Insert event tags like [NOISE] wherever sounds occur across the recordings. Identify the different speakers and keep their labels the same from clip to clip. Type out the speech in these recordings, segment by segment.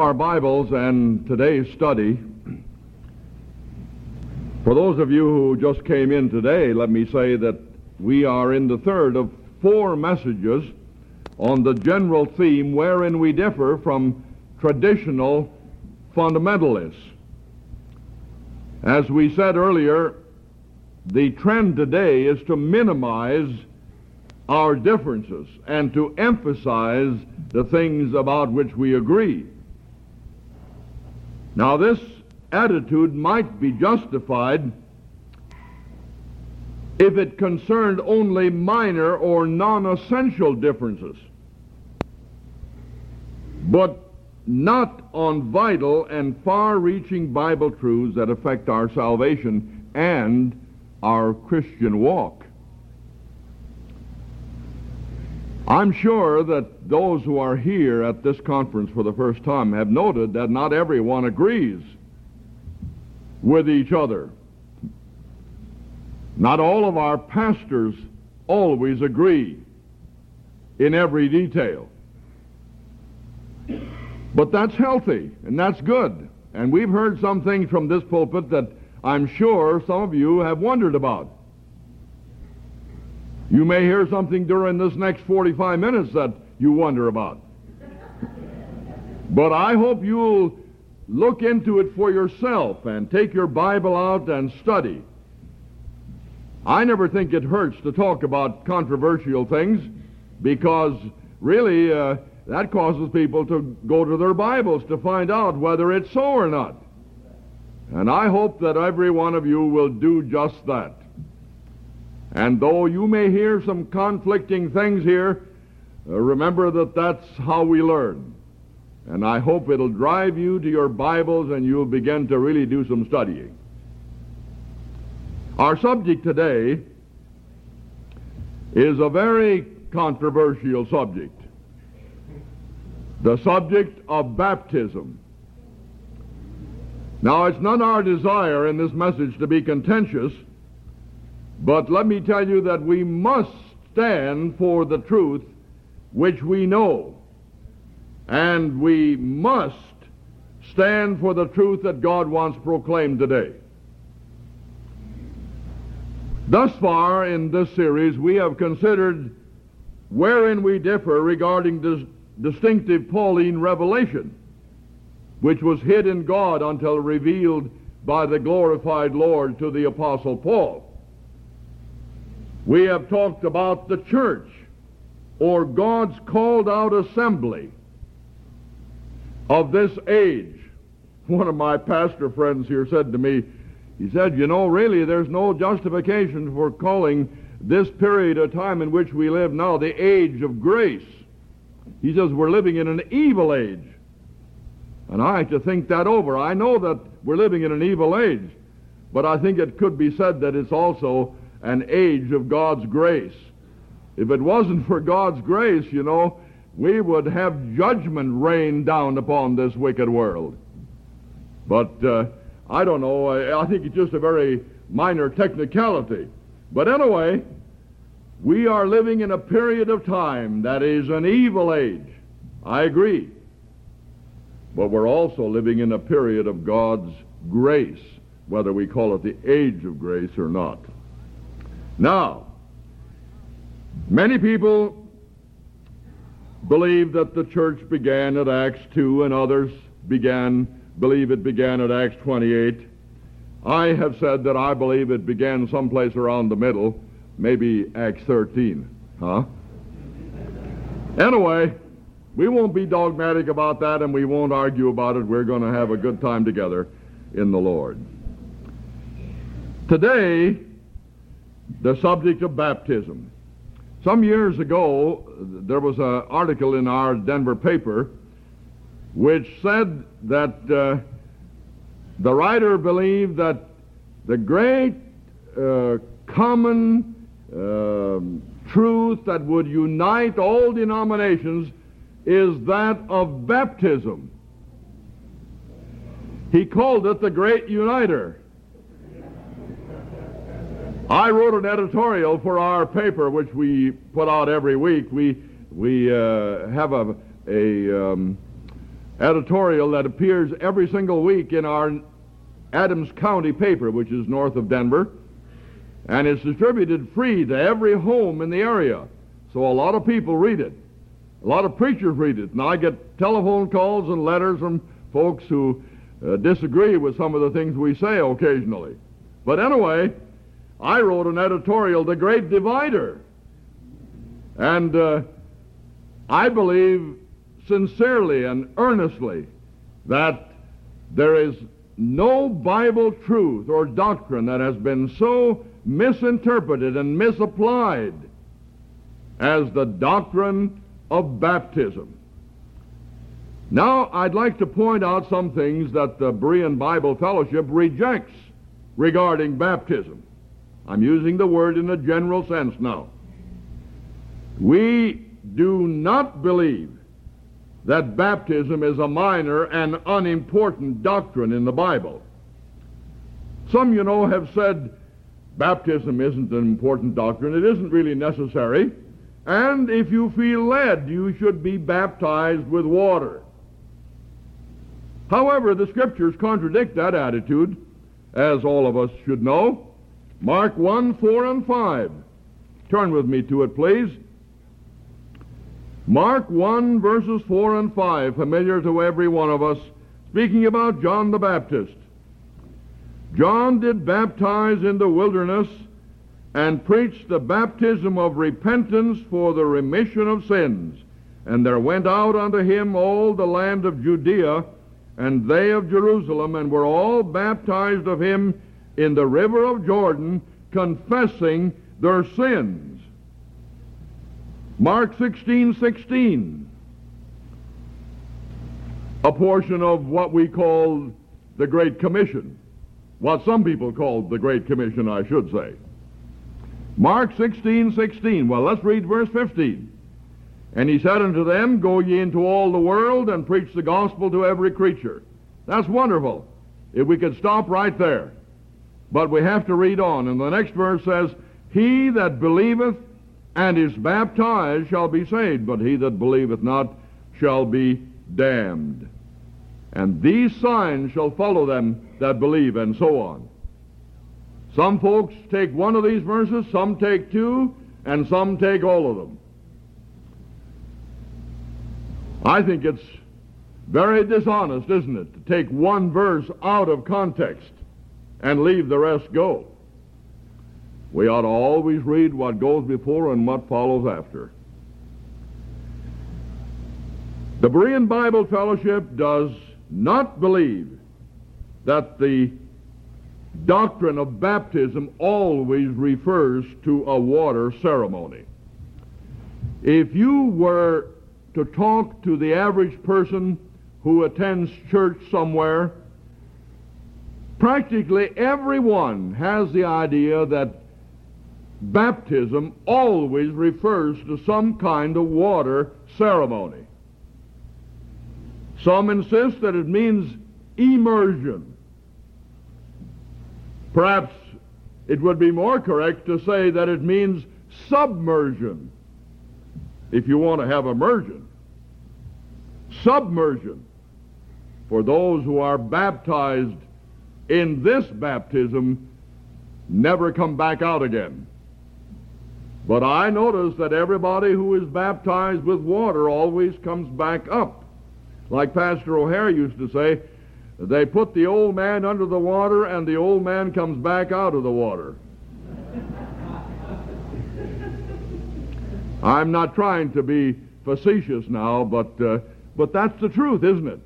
Speaker 1: our Bibles and today's study. For those of you who just came in today, let me say that we are in the third of four messages on the general theme wherein we differ from traditional fundamentalists. As we said earlier, the trend today is to minimize our differences and to emphasize the things about which we agree. Now, this attitude might be justified if it concerned only minor or non essential differences, but not on vital and far reaching Bible truths that affect our salvation and our Christian walk. I'm sure that those who are here at this conference for the first time have noted that not everyone agrees with each other. Not all of our pastors always agree in every detail. But that's healthy and that's good. And we've heard some things from this pulpit that I'm sure some of you have wondered about. You may hear something during this next 45 minutes that you wonder about. but I hope you'll look into it for yourself and take your Bible out and study. I never think it hurts to talk about controversial things because really uh, that causes people to go to their Bibles to find out whether it's so or not. And I hope that every one of you will do just that. And though you may hear some conflicting things here, uh, remember that that's how we learn. And I hope it'll drive you to your Bibles and you'll begin to really do some studying. Our subject today is a very controversial subject. The subject of baptism. Now, it's not our desire in this message to be contentious, but let me tell you that we must stand for the truth which we know. And we must stand for the truth that God wants proclaimed today. Thus far in this series, we have considered wherein we differ regarding this distinctive Pauline revelation, which was hid in God until revealed by the glorified Lord to the Apostle Paul. We have talked about the church or God's called out assembly of this age. One of my pastor friends here said to me, he said, You know, really, there's no justification for calling this period of time in which we live now the age of grace. He says, We're living in an evil age. And I have to think that over. I know that we're living in an evil age, but I think it could be said that it's also an age of God's grace. If it wasn't for God's grace, you know, we would have judgment rain down upon this wicked world. But uh, I don't know. I, I think it's just a very minor technicality. But anyway, we are living in a period of time that is an evil age. I agree. But we're also living in a period of God's grace, whether we call it the age of grace or not. Now, many people believe that the church began at Acts 2 and others began believe it began at Acts 28. I have said that I believe it began someplace around the middle, maybe Acts 13. Huh? Anyway, we won't be dogmatic about that and we won't argue about it. We're going to have a good time together in the Lord. Today, the subject of baptism. Some years ago, there was an article in our Denver paper which said that uh, the writer believed that the great uh, common uh, truth that would unite all denominations is that of baptism. He called it the great uniter. I wrote an editorial for our paper, which we put out every week. We we uh, have a a um, editorial that appears every single week in our Adams County paper, which is north of Denver, and it's distributed free to every home in the area. So a lot of people read it. A lot of preachers read it. And I get telephone calls and letters from folks who uh, disagree with some of the things we say occasionally. But anyway, I wrote an editorial, The Great Divider. And uh, I believe sincerely and earnestly that there is no Bible truth or doctrine that has been so misinterpreted and misapplied as the doctrine of baptism. Now, I'd like to point out some things that the Berean Bible Fellowship rejects regarding baptism. I'm using the word in a general sense now. We do not believe that baptism is a minor and unimportant doctrine in the Bible. Some, you know, have said baptism isn't an important doctrine. It isn't really necessary. And if you feel led, you should be baptized with water. However, the scriptures contradict that attitude, as all of us should know. Mark 1, 4, and 5. Turn with me to it, please. Mark 1, verses 4 and 5, familiar to every one of us, speaking about John the Baptist. John did baptize in the wilderness and preached the baptism of repentance for the remission of sins. And there went out unto him all the land of Judea and they of Jerusalem, and were all baptized of him in the river of Jordan, confessing their sins. Mark 16, 16. A portion of what we call the Great Commission. What some people call the Great Commission, I should say. Mark 16, 16. Well, let's read verse 15. And he said unto them, Go ye into all the world and preach the gospel to every creature. That's wonderful. If we could stop right there. But we have to read on. And the next verse says, He that believeth and is baptized shall be saved, but he that believeth not shall be damned. And these signs shall follow them that believe, and so on. Some folks take one of these verses, some take two, and some take all of them. I think it's very dishonest, isn't it, to take one verse out of context and leave the rest go. We ought to always read what goes before and what follows after. The Berean Bible Fellowship does not believe that the doctrine of baptism always refers to a water ceremony. If you were to talk to the average person who attends church somewhere, practically everyone has the idea that baptism always refers to some kind of water ceremony. Some insist that it means immersion. Perhaps it would be more correct to say that it means submersion if you want to have immersion. Submersion for those who are baptized in this baptism never come back out again. But I notice that everybody who is baptized with water always comes back up. Like Pastor O'Hair used to say, they put the old man under the water and the old man comes back out of the water. I'm not trying to be facetious now, but, uh, but that's the truth, isn't it?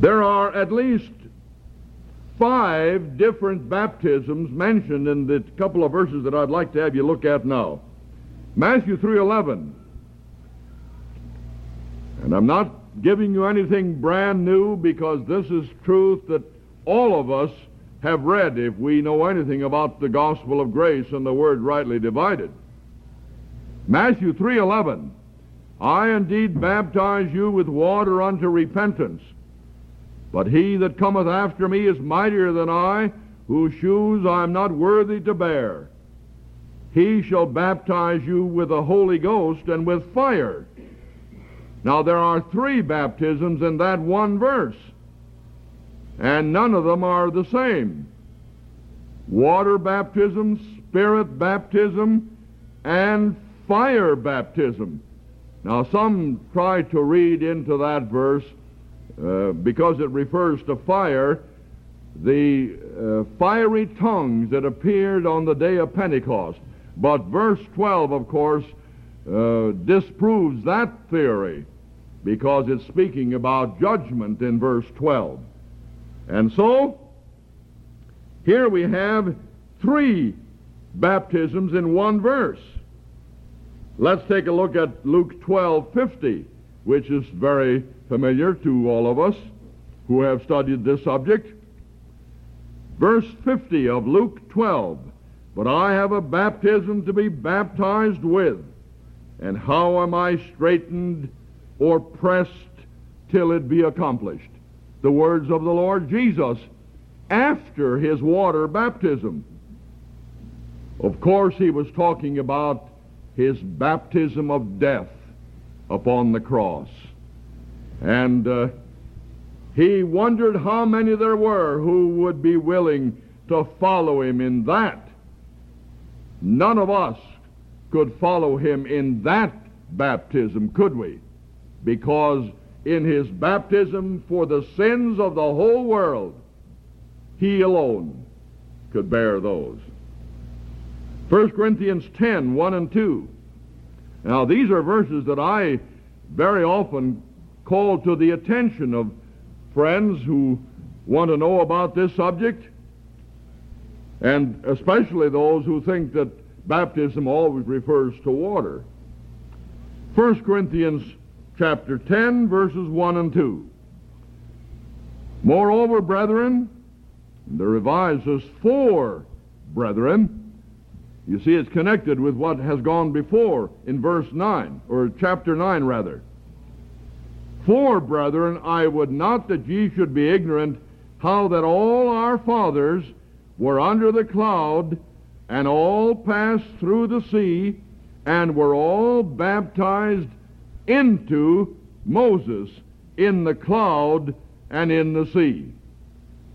Speaker 1: There are at least five different baptisms mentioned in the couple of verses that I'd like to have you look at now. Matthew 3:11. And I'm not giving you anything brand new because this is truth that all of us have read if we know anything about the gospel of grace and the word rightly divided. Matthew 3:11. I indeed baptize you with water unto repentance. But he that cometh after me is mightier than I, whose shoes I am not worthy to bear. He shall baptize you with the Holy Ghost and with fire. Now, there are three baptisms in that one verse, and none of them are the same water baptism, spirit baptism, and fire baptism. Now, some try to read into that verse, uh, because it refers to fire, the uh, fiery tongues that appeared on the day of Pentecost. But verse 12, of course, uh, disproves that theory because it's speaking about judgment in verse 12. And so, here we have three baptisms in one verse. Let's take a look at Luke 12:50, which is very familiar to all of us who have studied this subject. Verse 50 of Luke 12, But I have a baptism to be baptized with, and how am I straitened or pressed till it be accomplished? The words of the Lord Jesus after his water baptism. Of course, he was talking about his baptism of death upon the cross. And uh, he wondered how many there were who would be willing to follow him in that. None of us could follow him in that baptism, could we? Because in his baptism for the sins of the whole world, he alone could bear those. 1 Corinthians 10, 1 and 2. Now, these are verses that I very often call to the attention of friends who want to know about this subject, and especially those who think that baptism always refers to water. 1 Corinthians chapter 10, verses 1 and 2. Moreover, brethren, the revised says, for brethren, you see, it's connected with what has gone before in verse 9, or chapter 9, rather. For, brethren, I would not that ye should be ignorant how that all our fathers were under the cloud, and all passed through the sea, and were all baptized into Moses in the cloud and in the sea.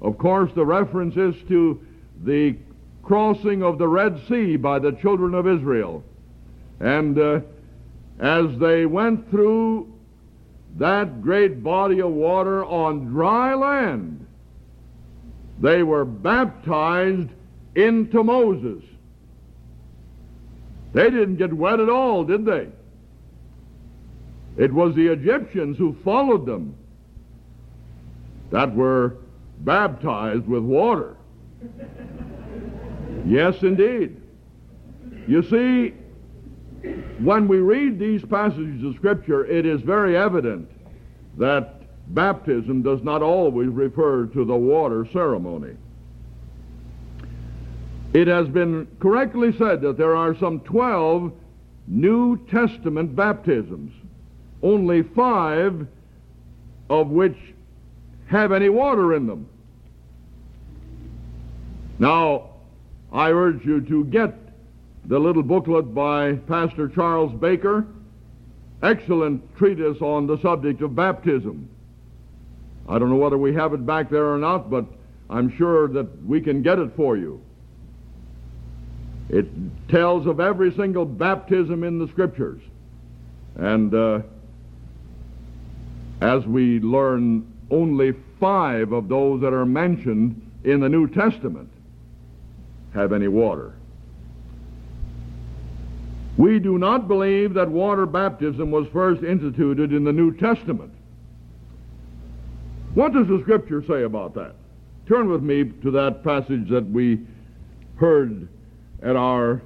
Speaker 1: Of course, the reference is to the crossing of the Red Sea by the children of Israel. And uh, as they went through that great body of water on dry land, they were baptized into Moses. They didn't get wet at all, did they? It was the Egyptians who followed them that were baptized with water. [LAUGHS] Yes, indeed. You see, when we read these passages of Scripture, it is very evident that baptism does not always refer to the water ceremony. It has been correctly said that there are some 12 New Testament baptisms, only five of which have any water in them. Now, I urge you to get the little booklet by Pastor Charles Baker, excellent treatise on the subject of baptism. I don't know whether we have it back there or not, but I'm sure that we can get it for you. It tells of every single baptism in the Scriptures. And uh, as we learn, only five of those that are mentioned in the New Testament have any water. We do not believe that water baptism was first instituted in the New Testament. What does the Scripture say about that? Turn with me to that passage that we heard at our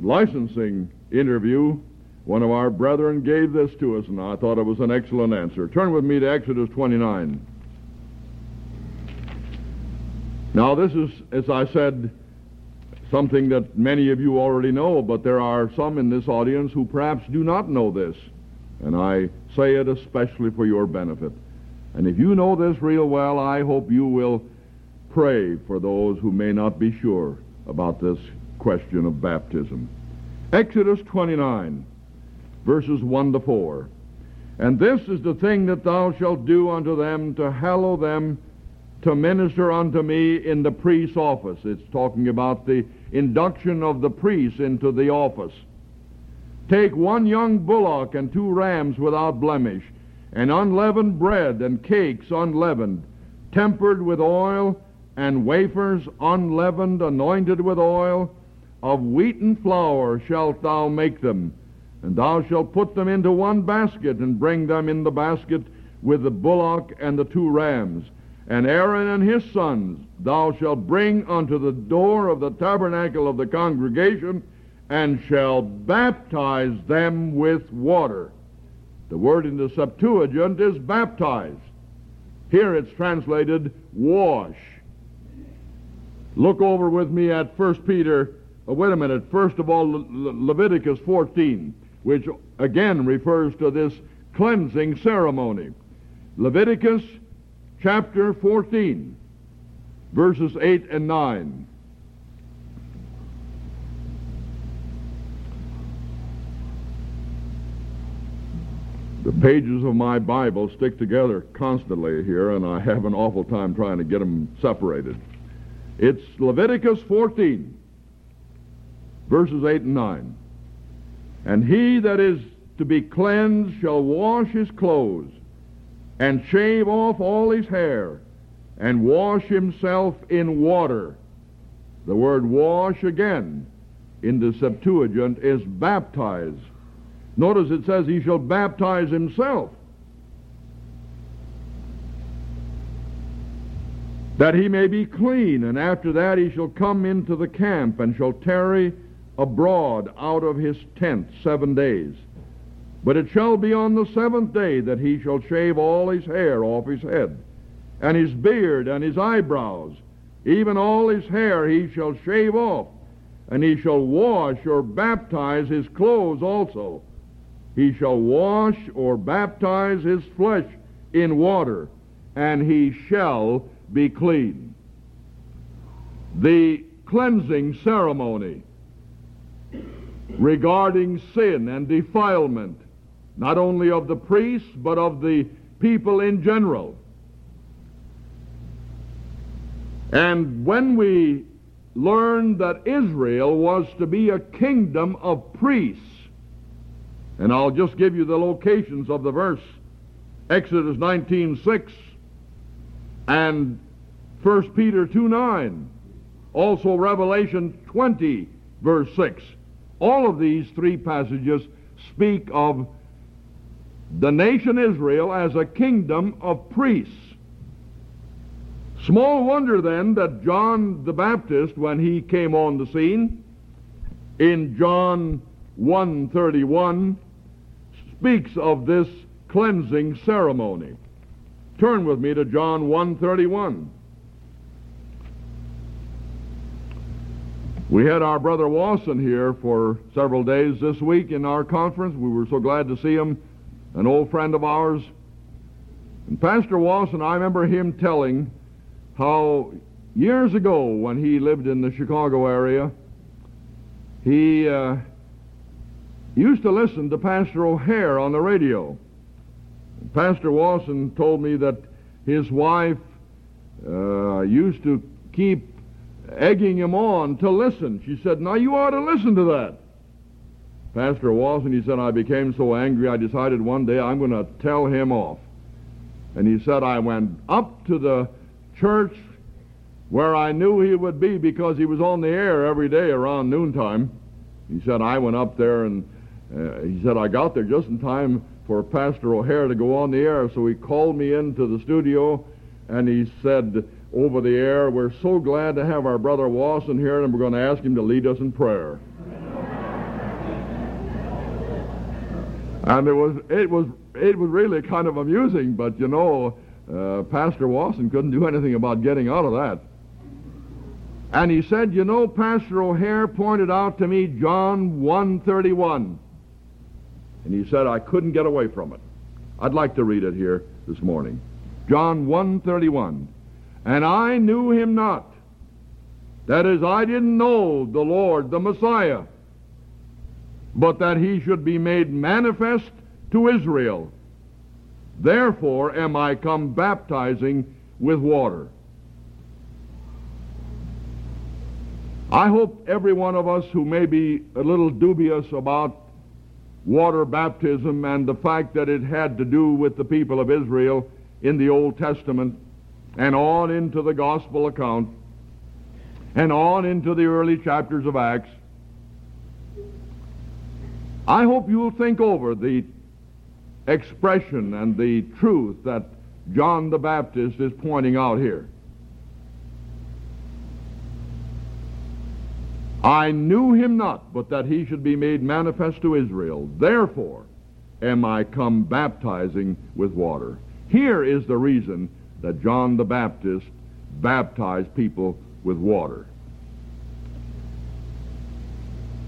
Speaker 1: licensing interview. One of our brethren gave this to us, and I thought it was an excellent answer. Turn with me to Exodus 29. Now, this is, as I said, something that many of you already know, but there are some in this audience who perhaps do not know this. And I say it especially for your benefit. And if you know this real well, I hope you will pray for those who may not be sure about this question of baptism. Exodus 29, verses 1 to 4. And this is the thing that thou shalt do unto them to hallow them to minister unto me in the priest's office. It's talking about the induction of the priest into the office. Take one young bullock and two rams without blemish, and unleavened bread and cakes unleavened, tempered with oil, and wafers unleavened, anointed with oil. Of wheaten flour shalt thou make them, and thou shalt put them into one basket, and bring them in the basket with the bullock and the two rams. And Aaron and his sons thou shalt bring unto the door of the tabernacle of the congregation, and shall baptize them with water. The word in the Septuagint is baptize. Here it's translated wash. Look over with me at 1 Peter, oh, wait a minute, first of all, Le- Leviticus 14, which again refers to this cleansing ceremony. Leviticus chapter 14, verses 8 and 9. The pages of my Bible stick together constantly here, and I have an awful time trying to get them separated. It's Leviticus 14, verses 8 and 9. And he that is to be cleansed shall wash his clothes and shave off all his hair, and wash himself in water. The word wash again in the Septuagint is baptize. Notice it says he shall baptize himself. That he may be clean, and after that he shall come into the camp and shall tarry abroad out of his tent seven days. But it shall be on the seventh day that he shall shave all his hair off his head, and his beard, and his eyebrows, even all his hair he shall shave off, and he shall wash or baptize his clothes also. He shall wash or baptize his flesh in water, and he shall be clean. The cleansing ceremony regarding sin and defilement not only of the priests, but of the people in general. And when we learned that Israel was to be a kingdom of priests, and I'll just give you the locations of the verse Exodus 19:6 and 1 Peter 2:9, also Revelation 20 verse 6. All of these three passages speak of the nation Israel as a kingdom of priests. Small wonder then that John the Baptist, when he came on the scene, in John 1:31, speaks of this cleansing ceremony. Turn with me to John 1:31. We had our brother Wasson here for several days this week in our conference. We were so glad to see him an old friend of ours. And Pastor Wasson, I remember him telling how years ago when he lived in the Chicago area, he uh, used to listen to Pastor O'Hair on the radio. Pastor Wasson told me that his wife uh, used to keep egging him on to listen. She said, Now you ought to listen to that. Pastor Wasson, he said, I became so angry I decided one day I'm going to tell him off. And he said, I went up to the church where I knew he would be because he was on the air every day around noontime. He said, I went up there and uh, he said, I got there just in time for Pastor O'Hair to go on the air. So he called me into the studio and he said over the air, We're so glad to have our brother Wasson here and we're going to ask him to lead us in prayer. And it was it was it was really kind of amusing, but you know, uh, Pastor Wasson couldn't do anything about getting out of that. And he said, you know, Pastor O'Hair pointed out to me John 131. And he said I couldn't get away from it. I'd like to read it here this morning. John 131. And I knew him not. That is, I didn't know the Lord, the Messiah but that he should be made manifest to Israel. Therefore am I come baptizing with water. I hope every one of us who may be a little dubious about water baptism and the fact that it had to do with the people of Israel in the Old Testament and on into the gospel account and on into the early chapters of Acts. I hope you'll think over the expression and the truth that John the Baptist is pointing out here. I knew him not, but that he should be made manifest to Israel. Therefore am I come baptizing with water. Here is the reason that John the Baptist baptized people with water.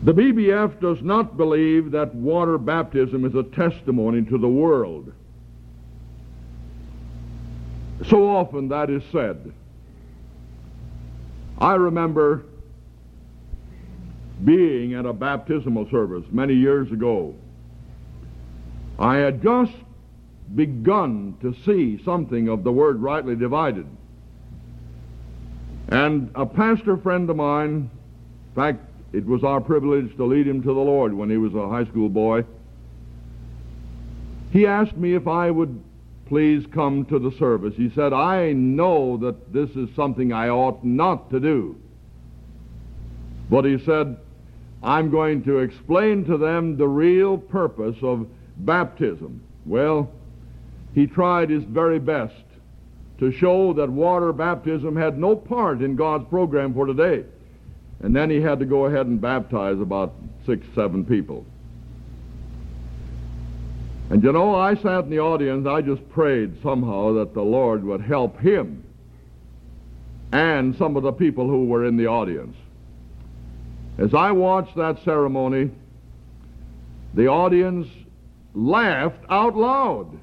Speaker 1: The BBF does not believe that water baptism is a testimony to the world. So often that is said. I remember being at a baptismal service many years ago. I had just begun to see something of the word rightly divided. And a pastor friend of mine, in fact, it was our privilege to lead him to the Lord when he was a high school boy. He asked me if I would please come to the service. He said, I know that this is something I ought not to do. But he said, I'm going to explain to them the real purpose of baptism. Well, he tried his very best to show that water baptism had no part in God's program for today. And then he had to go ahead and baptize about six, seven people. And you know, I sat in the audience, I just prayed somehow that the Lord would help him and some of the people who were in the audience. As I watched that ceremony, the audience laughed out loud.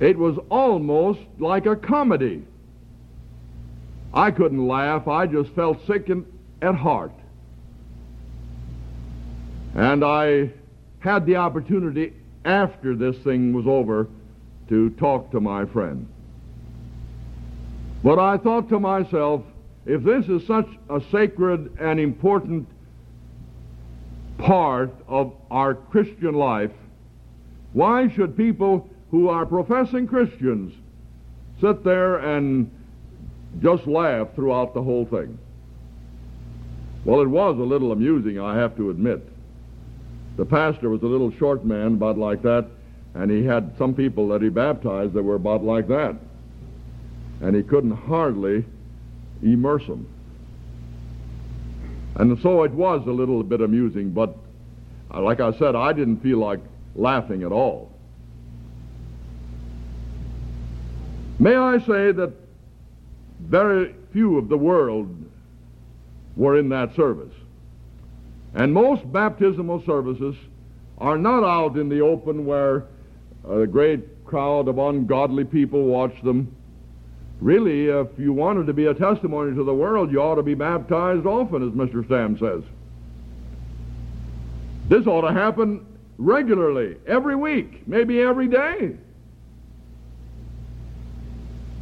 Speaker 1: It was almost like a comedy. I couldn't laugh. I just felt sick in, at heart. And I had the opportunity after this thing was over to talk to my friend. But I thought to myself, if this is such a sacred and important part of our Christian life, why should people who are professing Christians sit there and just laugh throughout the whole thing? Well, it was a little amusing, I have to admit. The pastor was a little short man, about like that, and he had some people that he baptized that were about like that. And he couldn't hardly immerse them. And so it was a little bit amusing, but uh, like I said, I didn't feel like laughing at all. May I say that very few of the world were in that service. And most baptismal services are not out in the open where uh, a great crowd of ungodly people watch them. Really, if you wanted to be a testimony to the world, you ought to be baptized often, as Mr. Stam says. This ought to happen regularly, every week, maybe every day.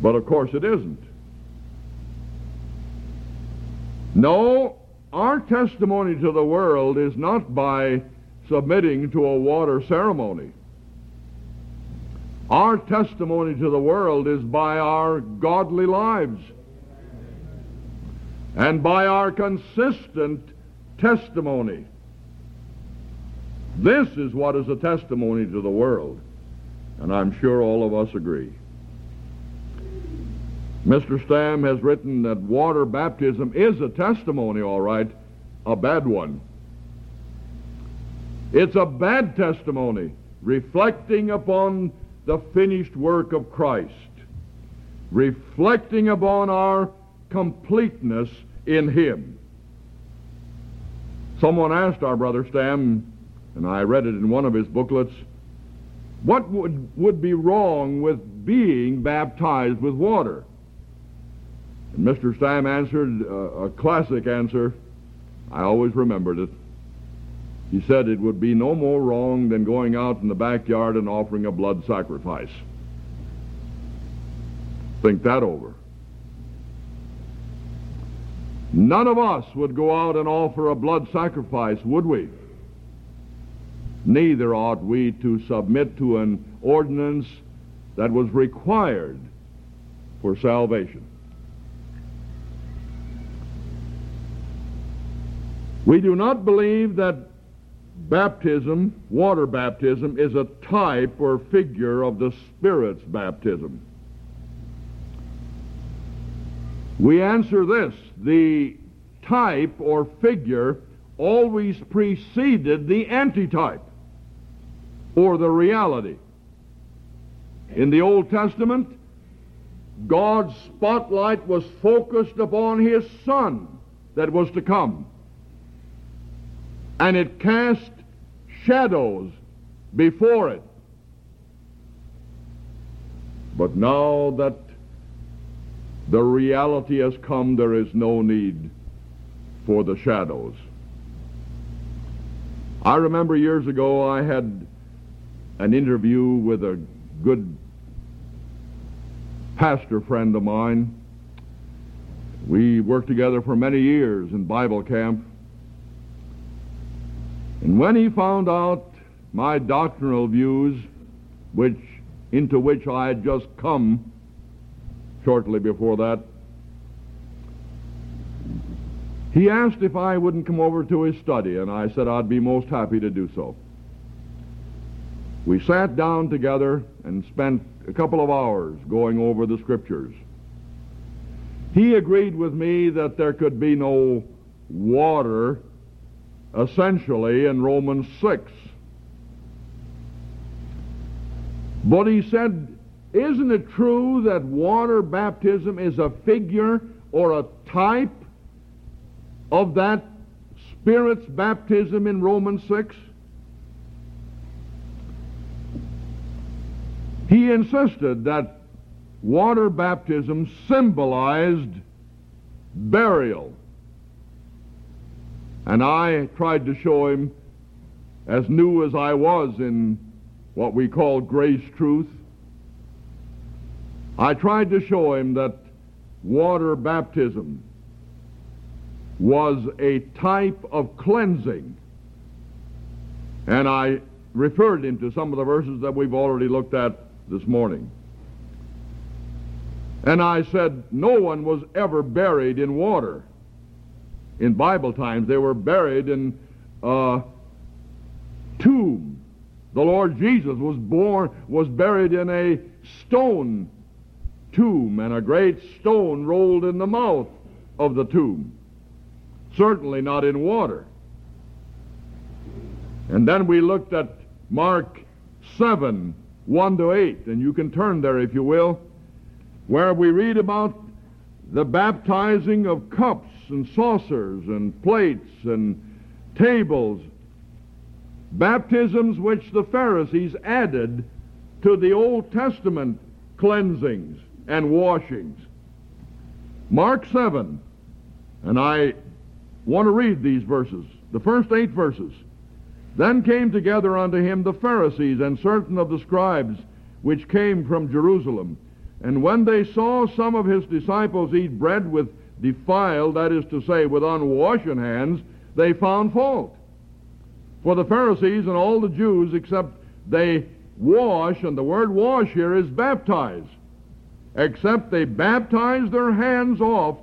Speaker 1: But of course it isn't. No, our testimony to the world is not by submitting to a water ceremony. Our testimony to the world is by our godly lives and by our consistent testimony. This is what is a testimony to the world, and I'm sure all of us agree. Mr. Stam has written that water baptism is a testimony, all right, a bad one. It's a bad testimony, reflecting upon the finished work of Christ, reflecting upon our completeness in Him. Someone asked our brother Stam, and I read it in one of his booklets, what would, would be wrong with being baptized with water? And Mr. Stam answered uh, a classic answer. I always remembered it. He said it would be no more wrong than going out in the backyard and offering a blood sacrifice. Think that over. None of us would go out and offer a blood sacrifice, would we? Neither ought we to submit to an ordinance that was required for salvation. We do not believe that baptism, water baptism, is a type or figure of the Spirit's baptism. We answer this the type or figure always preceded the antitype or the reality. In the Old Testament, God's spotlight was focused upon His Son that was to come. And it cast shadows before it. But now that the reality has come, there is no need for the shadows. I remember years ago I had an interview with a good pastor friend of mine. We worked together for many years in Bible camp. And when he found out my doctrinal views, which into which I had just come, shortly before that. He asked if I wouldn't come over to his study, and I said I'd be most happy to do so. We sat down together and spent a couple of hours going over the scriptures. He agreed with me that there could be no water essentially in Romans 6. But he said isn't it true that water baptism is a figure or a type of that Spirit's baptism in Romans 6? He insisted that water baptism symbolized burial. And I tried to show him, as new as I was in what we call grace truth, I tried to show him that water baptism was a type of cleansing. And I referred him to some of the verses that we've already looked at this morning. And I said, no one was ever buried in water. In Bible times, they were buried in a tomb. The Lord Jesus was born, was buried in a stone tomb and a great stone rolled in the mouth of the tomb. Certainly not in water. And then we looked at Mark 7, 1 to 8, and you can turn there if you will, where we read about the baptizing of cups and saucers and plates and tables, baptisms which the Pharisees added to the Old Testament cleansings and washings. Mark 7, and I want to read these verses, the first eight verses. Then came together unto him the Pharisees and certain of the scribes which came from Jerusalem. And when they saw some of his disciples eat bread with defiled, that is to say, with unwashen hands, they found fault. For the Pharisees and all the Jews, except they wash, and the word wash here is baptize except they baptize their hands off,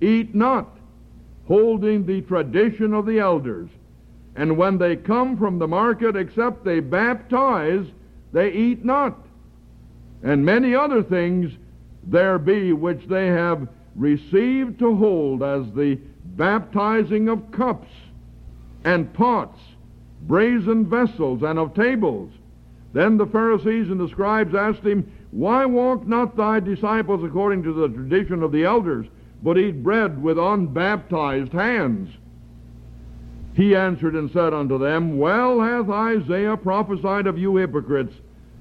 Speaker 1: eat not, holding the tradition of the elders. And when they come from the market, except they baptize, they eat not. And many other things there be which they have received to hold as the baptizing of cups and pots, brazen vessels, and of tables. Then the Pharisees and the scribes asked him, why walk not thy disciples according to the tradition of the elders, but eat bread with unbaptized hands? He answered and said unto them, Well hath Isaiah prophesied of you hypocrites,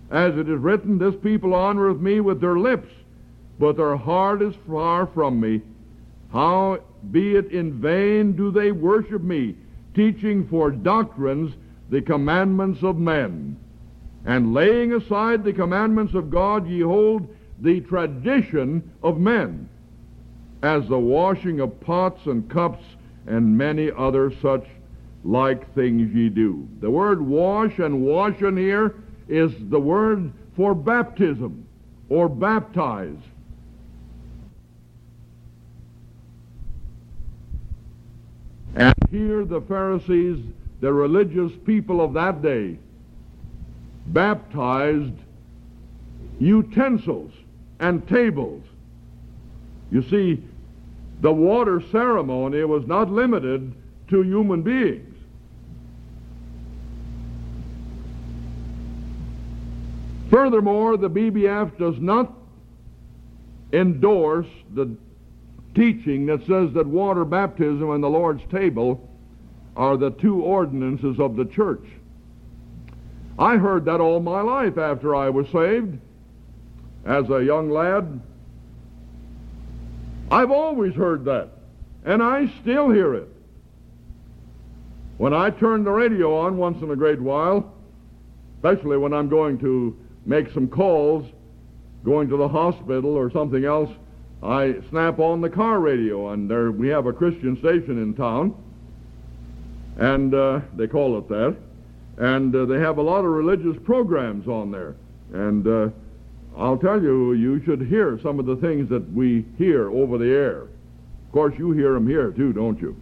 Speaker 1: as it is written, This people honoreth me with their lips, but their heart is far from me. How be it in vain do they worship me, teaching for doctrines the commandments of men. And laying aside the commandments of God, ye hold the tradition of men, as the washing of pots and cups and many other such like things ye do. The word wash and washing here is the word for baptism or baptize. And here the Pharisees, the religious people of that day, baptized utensils and tables. You see, the water ceremony was not limited to human beings. Furthermore, the BBF does not endorse the teaching that says that water baptism and the Lord's table are the two ordinances of the church. I heard that all my life after I was saved as a young lad. I've always heard that, and I still hear it. When I turn the radio on once in a great while, especially when I'm going to make some calls, going to the hospital or something else, I snap on the car radio, and there we have a Christian station in town, and uh, they call it that, and uh, they have a lot of religious programs on there, and uh, I'll tell you, you should hear some of the things that we hear over the air. Of course, you hear them here too, don't you?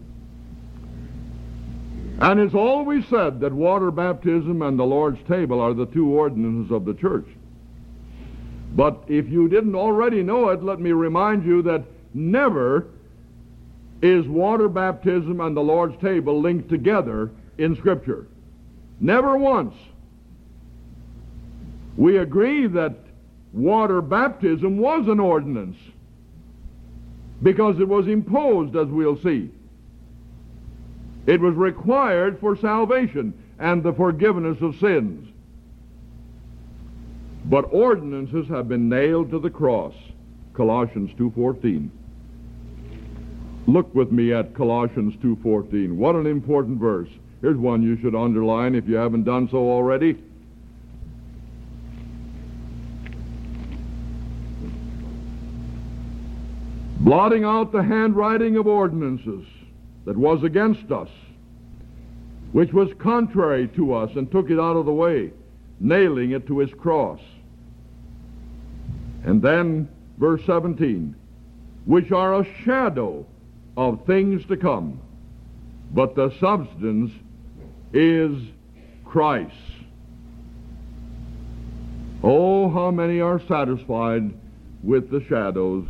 Speaker 1: And it's always said that water baptism and the Lord's table are the two ordinances of the church. But if you didn't already know it, let me remind you that never is water baptism and the Lord's table linked together in Scripture. Never once. We agree that water baptism was an ordinance because it was imposed, as we'll see. It was required for salvation and the forgiveness of sins. But ordinances have been nailed to the cross. Colossians 2:14. Look with me at Colossians 2:14. What an important verse. Here's one you should underline if you haven't done so already. blotting out the handwriting of ordinances that was against us, which was contrary to us, and took it out of the way, nailing it to his cross. And then, verse 17, which are a shadow of things to come, but the substance is Christ. Oh, how many are satisfied with the shadows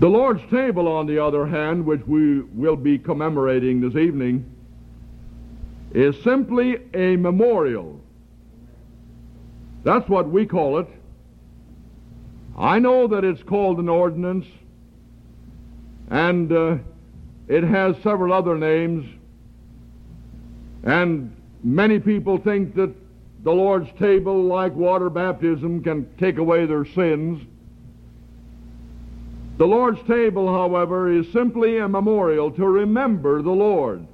Speaker 1: the Lord's table, on the other hand, which we will be commemorating this evening, is simply a memorial. That's what we call it. I know that it's called an ordinance, and uh, it has several other names, and many people think that the Lord's table, like water baptism, can take away their sins. The Lord's table, however, is simply a memorial to remember the Lord.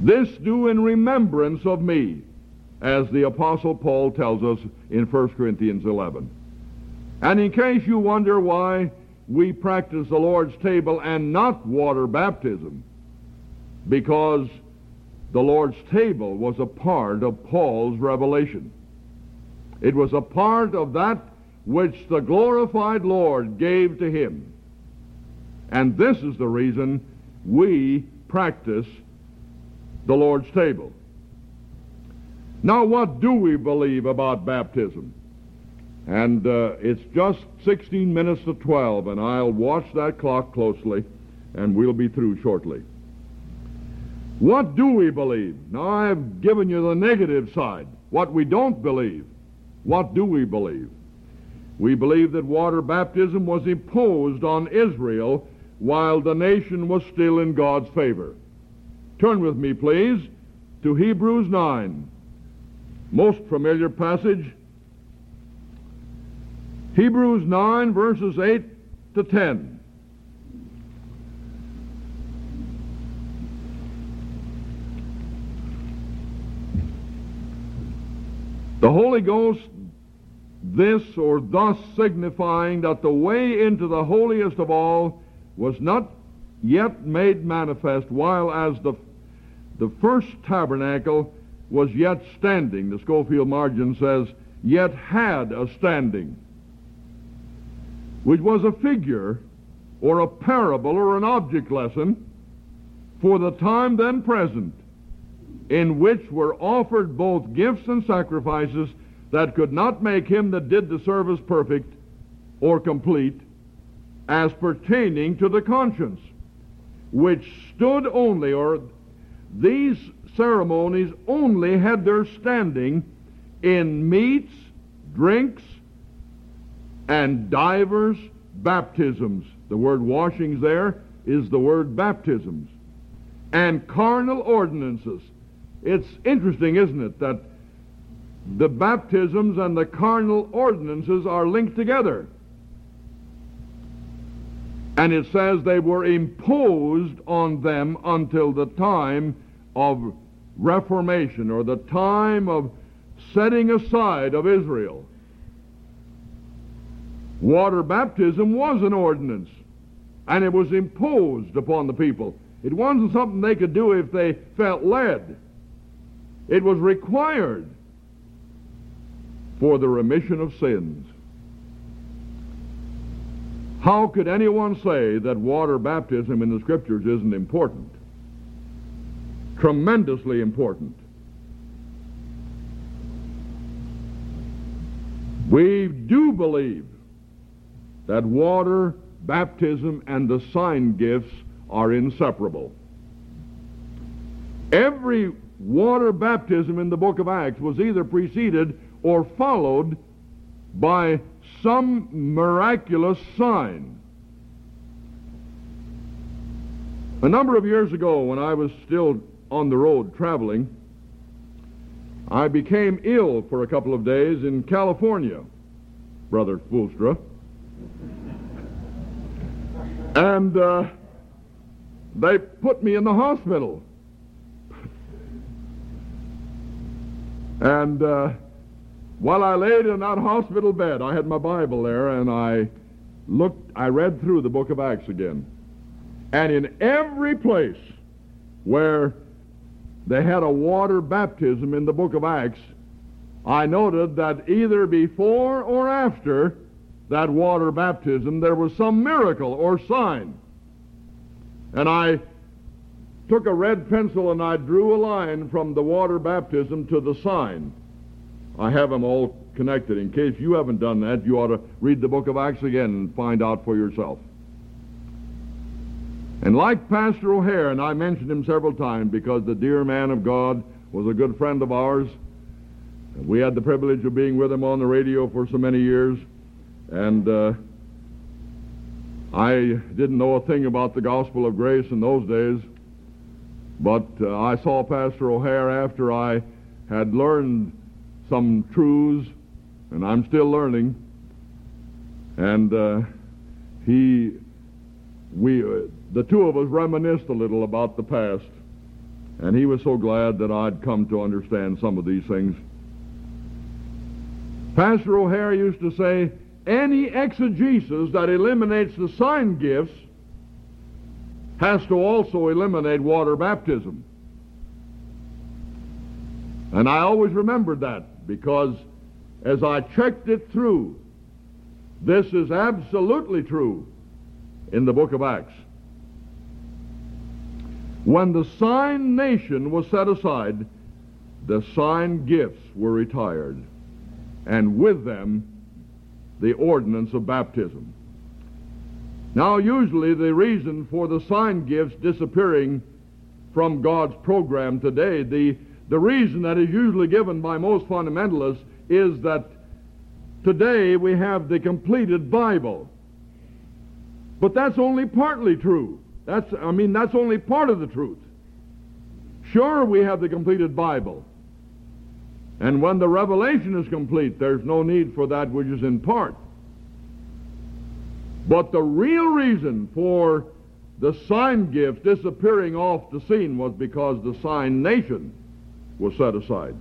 Speaker 1: This do in remembrance of me, as the Apostle Paul tells us in 1 Corinthians 11. And in case you wonder why we practice the Lord's table and not water baptism, because the Lord's table was a part of Paul's revelation. It was a part of that which the glorified Lord gave to him. And this is the reason we practice the Lord's table. Now, what do we believe about baptism? And uh, it's just 16 minutes to 12, and I'll watch that clock closely, and we'll be through shortly. What do we believe? Now, I've given you the negative side. What we don't believe. What do we believe? We believe that water baptism was imposed on Israel while the nation was still in God's favor. Turn with me, please, to Hebrews 9 most familiar passage, Hebrews 9, verses 8 to 10. The Holy Ghost, this or thus signifying that the way into the holiest of all was not yet made manifest, while as the, the first tabernacle was yet standing. The Scofield margin says, yet had a standing, which was a figure or a parable or an object lesson for the time then present, in which were offered both gifts and sacrifices that could not make him that did the service perfect or complete, as pertaining to the conscience, which stood only, or these ceremonies only had their standing in meats, drinks, and divers baptisms. The word washings there is the word baptisms. And carnal ordinances. It's interesting, isn't it, that the baptisms and the carnal ordinances are linked together. And it says they were imposed on them until the time of reformation or the time of setting aside of Israel. Water baptism was an ordinance, and it was imposed upon the people. It wasn't something they could do if they felt led. It was required for the remission of sins. How could anyone say that water baptism in the Scriptures isn't important? Tremendously important. We do believe that water, baptism, and the sign gifts are inseparable. Every water baptism in the book of Acts was either preceded or followed by some miraculous sign. A number of years ago, when I was still on the road traveling, I became ill for a couple of days in California, Brother Fulstra. And uh, they put me in the hospital. and uh, while I laid in that hospital bed, I had my Bible there, and I looked, I read through the book of Acts again. And in every place where they had a water baptism in the book of Acts, I noted that either before or after that water baptism, there was some miracle or sign. And I took a red pencil and I drew a line from the water baptism to the sign. I have them all connected. In case you haven't done that, you ought to read the book of Acts again and find out for yourself. And like Pastor O'Hair, and I mentioned him several times because the dear man of God was a good friend of ours. We had the privilege of being with him on the radio for so many years. And uh, I didn't know a thing about the gospel of grace in those days. But uh, I saw Pastor O'Hair after I had learned some truths, and I'm still learning. And uh, he, we, uh, the two of us reminisced a little about the past, and he was so glad that I'd come to understand some of these things. Pastor O'Hair used to say, any exegesis that eliminates the sign gifts has to also eliminate water baptism. And I always remembered that because as I checked it through, this is absolutely true in the book of Acts. When the sign nation was set aside, the sign gifts were retired, and with them the ordinance of baptism. Now, usually the reason for the sign gifts disappearing from God's program today, the, the reason that is usually given by most fundamentalists is that today we have the completed Bible. But that's only partly true. That's, I mean, that's only part of the truth. Sure, we have the completed Bible. And when the revelation is complete, there's no need for that which is in part. But the real reason for the sign gifts disappearing off the scene was because the sign nation was set aside.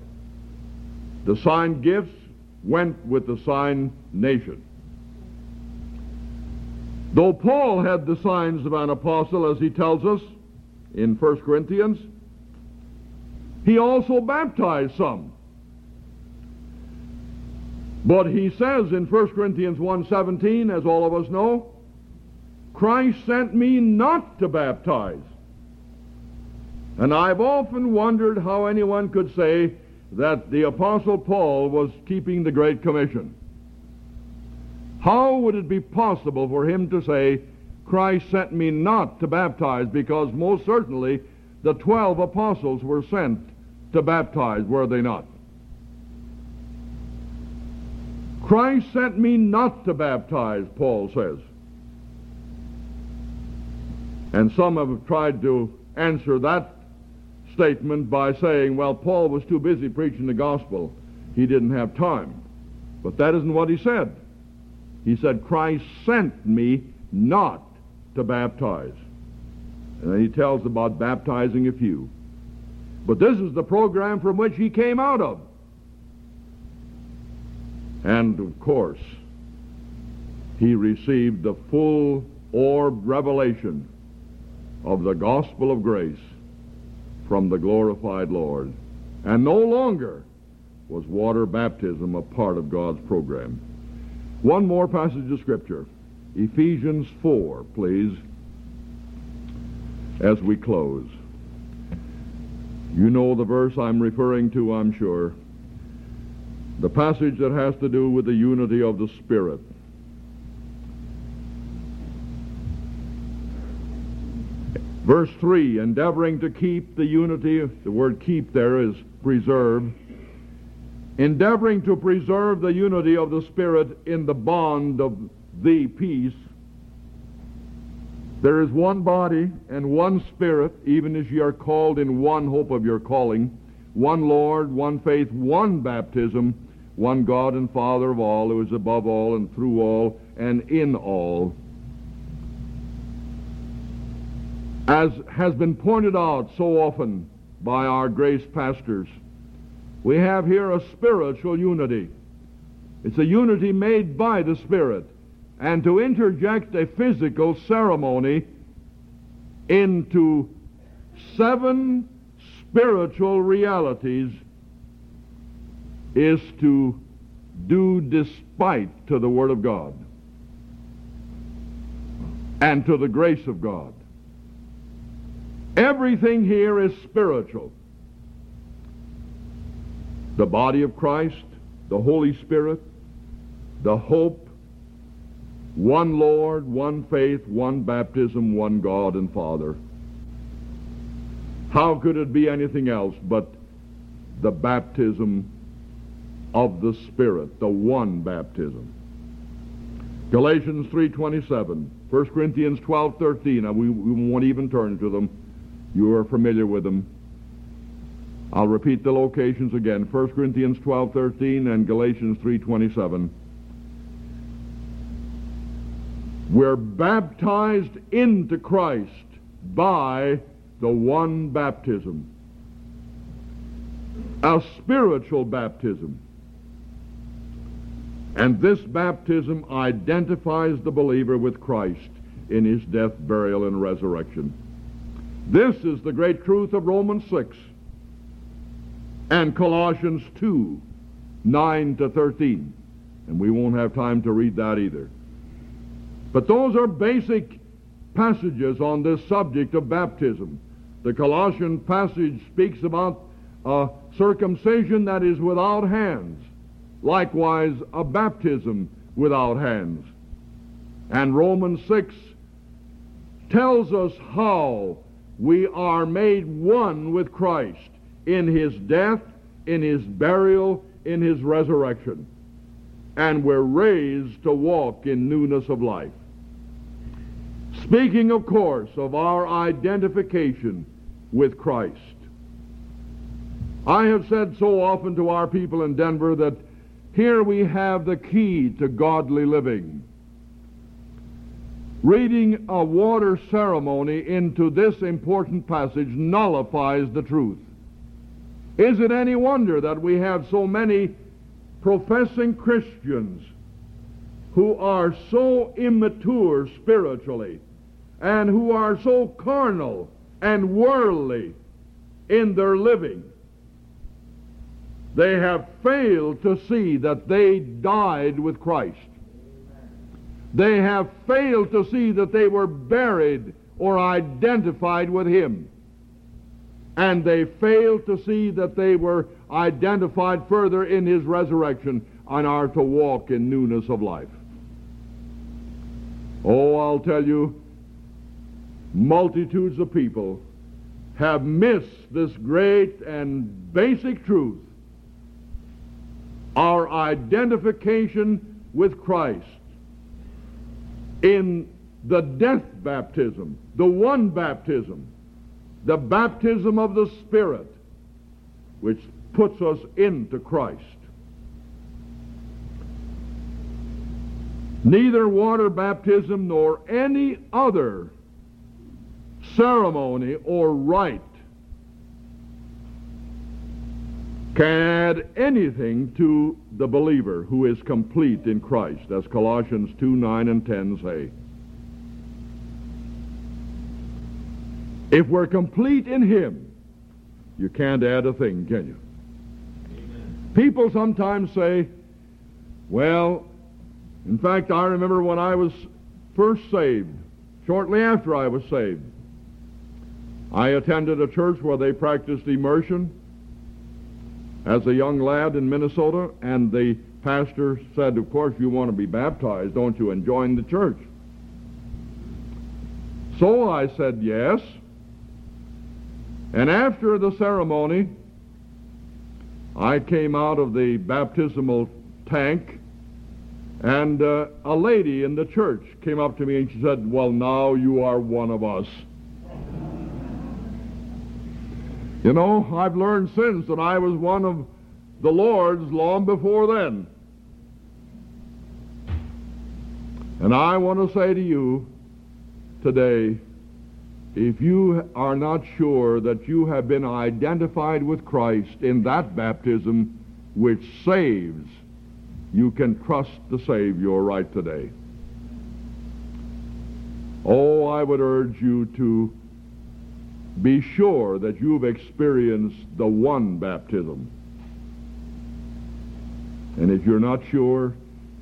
Speaker 1: The sign gifts went with the sign nation. Though Paul had the signs of an apostle, as he tells us in 1 Corinthians, he also baptized some. But he says in 1 Corinthians 1.17, as all of us know, Christ sent me not to baptize. And I've often wondered how anyone could say that the Apostle Paul was keeping the Great Commission. How would it be possible for him to say, Christ sent me not to baptize, because most certainly the twelve apostles were sent to baptize, were they not? Christ sent me not to baptize, Paul says. And some have tried to answer that statement by saying, well, Paul was too busy preaching the gospel. He didn't have time. But that isn't what he said. He said, Christ sent me not to baptize. And then he tells about baptizing a few. But this is the program from which he came out of. And of course, he received the full orb revelation of the gospel of grace from the glorified Lord. And no longer was water baptism a part of God's program. One more passage of Scripture. Ephesians 4, please, as we close. You know the verse I'm referring to, I'm sure. The passage that has to do with the unity of the Spirit. Verse 3 endeavoring to keep the unity, the word keep there is preserve, endeavoring to preserve the unity of the Spirit in the bond of the peace. There is one body and one Spirit, even as ye are called in one hope of your calling, one Lord, one faith, one baptism, one God and Father of all, who is above all and through all and in all. As has been pointed out so often by our grace pastors, we have here a spiritual unity. It's a unity made by the Spirit. And to interject a physical ceremony into seven spiritual realities is to do despite to the Word of God and to the grace of God. Everything here is spiritual. The body of Christ, the Holy Spirit, the hope, one Lord, one faith, one baptism, one God and Father. How could it be anything else but the baptism of the Spirit, the one baptism? Galatians 3.27, 1 Corinthians 12.13, we, we won't even turn to them. You are familiar with them. I'll repeat the locations again. 1 Corinthians 12:13 and Galatians 3:27. We're baptized into Christ by the one baptism. A spiritual baptism. And this baptism identifies the believer with Christ in his death, burial, and resurrection. This is the great truth of Romans 6 and Colossians 2, 9 to 13. And we won't have time to read that either. But those are basic passages on this subject of baptism. The Colossian passage speaks about a circumcision that is without hands, likewise a baptism without hands. And Romans 6 tells us how we are made one with Christ in his death, in his burial, in his resurrection. And we're raised to walk in newness of life. Speaking, of course, of our identification with Christ. I have said so often to our people in Denver that here we have the key to godly living reading a water ceremony into this important passage nullifies the truth. Is it any wonder that we have so many professing Christians who are so immature spiritually and who are so carnal and worldly in their living? They have failed to see that they died with Christ. They have failed to see that they were buried or identified with Him. And they failed to see that they were identified further in His resurrection and are to walk in newness of life. Oh, I'll tell you, multitudes of people have missed this great and basic truth our identification with Christ in the death baptism, the one baptism, the baptism of the Spirit, which puts us into Christ. Neither water baptism nor any other ceremony or rite can add anything to the believer who is complete in Christ, as Colossians 2 9 and 10 say. If we're complete in Him, you can't add a thing, can you? Amen. People sometimes say, well, in fact, I remember when I was first saved, shortly after I was saved, I attended a church where they practiced immersion as a young lad in Minnesota, and the pastor said, Of course, you want to be baptized, don't you, and join the church? So I said, Yes. And after the ceremony, I came out of the baptismal tank, and uh, a lady in the church came up to me and she said, Well, now you are one of us. You know, I've learned since that I was one of the Lord's long before then. And I want to say to you today, if you are not sure that you have been identified with Christ in that baptism which saves, you can trust the Savior right today. Oh, I would urge you to be sure that you've experienced the one baptism. And if you're not sure,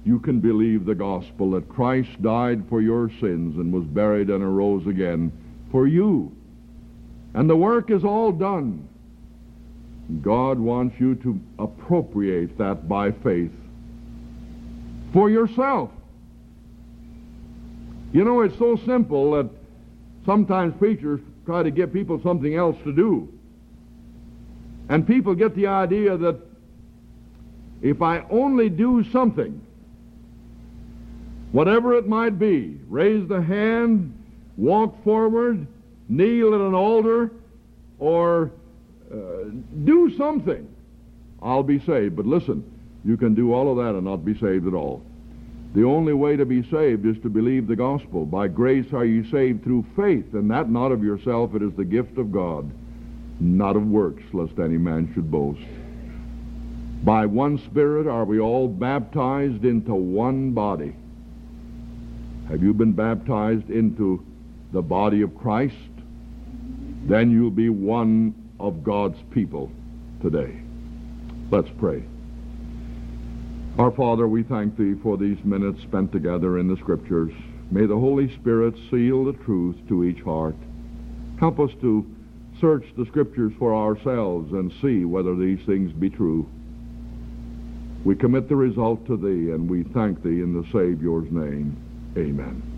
Speaker 1: you can believe the gospel that Christ died for your sins and was buried and arose again for you. And the work is all done. God wants you to appropriate that by faith for yourself. You know, it's so simple that sometimes preachers try to give people something else to do. And people get the idea that if I only do something, whatever it might be, raise the hand, walk forward, kneel at an altar, or uh, do something, I'll be saved. But listen, you can do all of that and not be saved at all. The only way to be saved is to believe the gospel. By grace are you saved through faith, and that not of yourself, it is the gift of God, not of works, lest any man should boast. By one Spirit are we all baptized into one body. Have you been baptized into the body of Christ? Then you'll be one of God's people today. Let's pray. Our Father, we thank Thee for these minutes spent together in the Scriptures. May the Holy Spirit seal the truth to each heart. Help us to search the Scriptures for ourselves and see whether these things be true. We commit the result to Thee, and we thank Thee in the Savior's name. Amen.